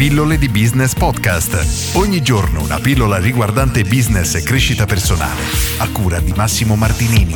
Pillole di Business Podcast. Ogni giorno una pillola riguardante business e crescita personale. A cura di Massimo Martinini.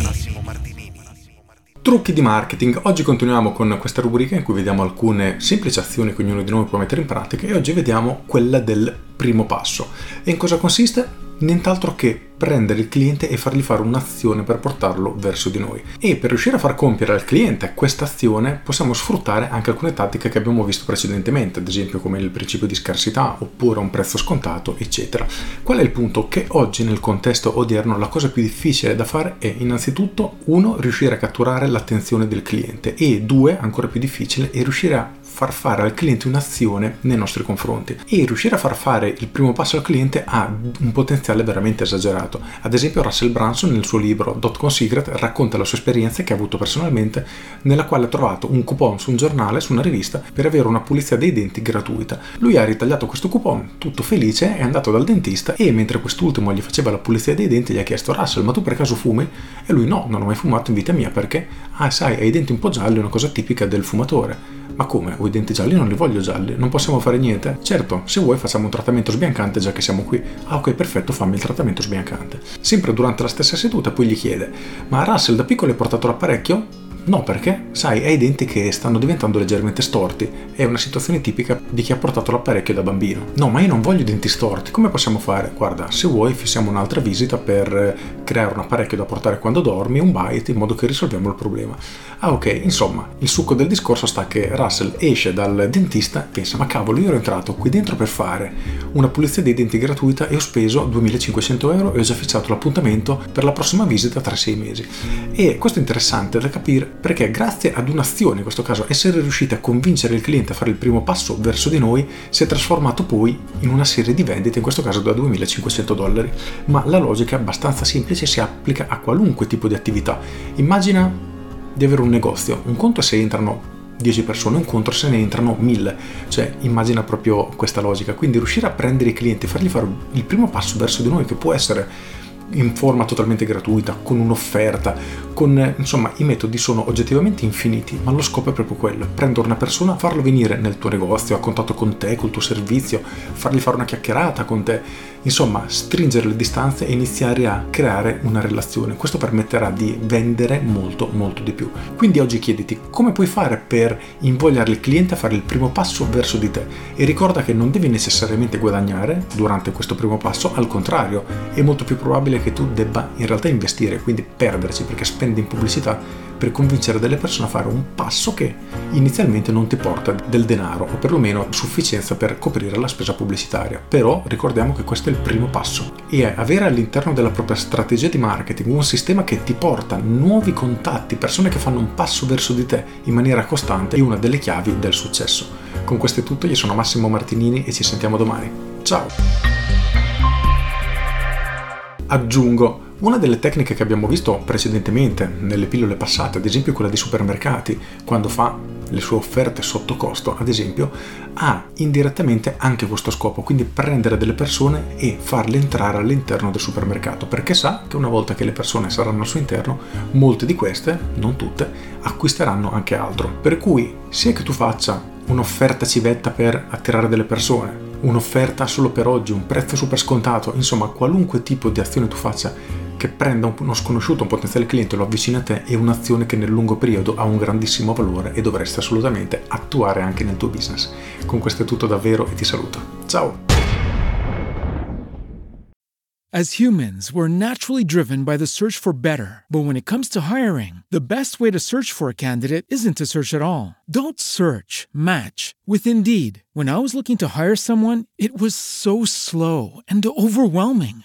Trucchi di marketing. Oggi continuiamo con questa rubrica in cui vediamo alcune semplici azioni che ognuno di noi può mettere in pratica e oggi vediamo quella del primo passo. E in cosa consiste? nient'altro che prendere il cliente e fargli fare un'azione per portarlo verso di noi. E per riuscire a far compiere al cliente questa azione possiamo sfruttare anche alcune tattiche che abbiamo visto precedentemente, ad esempio come il principio di scarsità oppure un prezzo scontato, eccetera. Qual è il punto? Che oggi nel contesto odierno la cosa più difficile da fare è innanzitutto uno riuscire a catturare l'attenzione del cliente e due, ancora più difficile, è riuscire a far fare al cliente un'azione nei nostri confronti e riuscire a far fare il primo passo al cliente ha un potenziale veramente esagerato. Ad esempio Russell Branson nel suo libro Dotcom Secret racconta la sua esperienza che ha avuto personalmente nella quale ha trovato un coupon su un giornale, su una rivista per avere una pulizia dei denti gratuita. Lui ha ritagliato questo coupon, tutto felice, è andato dal dentista e mentre quest'ultimo gli faceva la pulizia dei denti gli ha chiesto Russell ma tu per caso fumi? E lui no, non ho mai fumato in vita mia perché? Ah sai, hai i denti un po' gialli, è una cosa tipica del fumatore. Ma come? Ho i denti gialli? Non li voglio gialli. Non possiamo fare niente? Certo, se vuoi facciamo un trattamento sbiancante già che siamo qui. Ah ok, perfetto, fammi il trattamento sbiancante. Sempre durante la stessa seduta poi gli chiede, ma Russell da piccolo hai portato l'apparecchio? No, perché? Sai, hai i denti che stanno diventando leggermente storti. È una situazione tipica di chi ha portato l'apparecchio da bambino. No, ma io non voglio denti storti. Come possiamo fare? Guarda, se vuoi fissiamo un'altra visita per creare un apparecchio da portare quando dormi, un bite, in modo che risolviamo il problema. Ah, ok, insomma, il succo del discorso sta che Russell esce dal dentista e pensa, ma cavolo, io ero entrato qui dentro per fare una pulizia dei denti gratuita e ho speso 2500 euro e ho già fissato l'appuntamento per la prossima visita tra sei mesi. E questo è interessante da capire perché grazie ad un'azione, in questo caso essere riusciti a convincere il cliente a fare il primo passo verso di noi, si è trasformato poi in una serie di vendite, in questo caso da 2500 dollari. Ma la logica è abbastanza semplice e si applica a qualunque tipo di attività. Immagina di avere un negozio, un conto se entrano 10 persone, un conto se ne entrano 1000, cioè immagina proprio questa logica, quindi riuscire a prendere i clienti, fargli fare il primo passo verso di noi che può essere in forma totalmente gratuita, con un'offerta, con insomma i metodi sono oggettivamente infiniti, ma lo scopo è proprio quello, prendere una persona, farlo venire nel tuo negozio, a contatto con te, col tuo servizio, fargli fare una chiacchierata con te, insomma stringere le distanze e iniziare a creare una relazione. Questo permetterà di vendere molto molto di più. Quindi oggi chiediti come puoi fare per invogliare il cliente a fare il primo passo verso di te e ricorda che non devi necessariamente guadagnare durante questo primo passo, al contrario, è molto più probabile che tu debba in realtà investire, quindi perderci perché spendi in pubblicità per convincere delle persone a fare un passo che inizialmente non ti porta del denaro o perlomeno sufficienza per coprire la spesa pubblicitaria. Però ricordiamo che questo è il primo passo e avere all'interno della propria strategia di marketing un sistema che ti porta nuovi contatti, persone che fanno un passo verso di te in maniera costante è una delle chiavi del successo. Con questo è tutto, io sono Massimo Martinini e ci sentiamo domani. Ciao! Aggiungo una delle tecniche che abbiamo visto precedentemente nelle pillole passate, ad esempio quella dei supermercati, quando fa le sue offerte sotto costo, ad esempio, ha indirettamente anche questo scopo, quindi prendere delle persone e farle entrare all'interno del supermercato, perché sa che una volta che le persone saranno al suo interno, molte di queste, non tutte, acquisteranno anche altro. Per cui, sia che tu faccia un'offerta civetta per attirare delle persone, un'offerta solo per oggi, un prezzo super scontato, insomma qualunque tipo di azione tu faccia che prenda uno sconosciuto, un potenziale cliente, lo avvicina a te è un'azione che nel lungo periodo ha un grandissimo valore e dovresti assolutamente attuare anche nel tuo business. Con questo è tutto davvero e ti saluto. Ciao! As humans, we're naturally driven by the search for better. But when it comes to hiring, the best way to search for a candidate isn't to search at all. Don't search, match with Indeed. When I was looking to hire someone, it was so slow and overwhelming.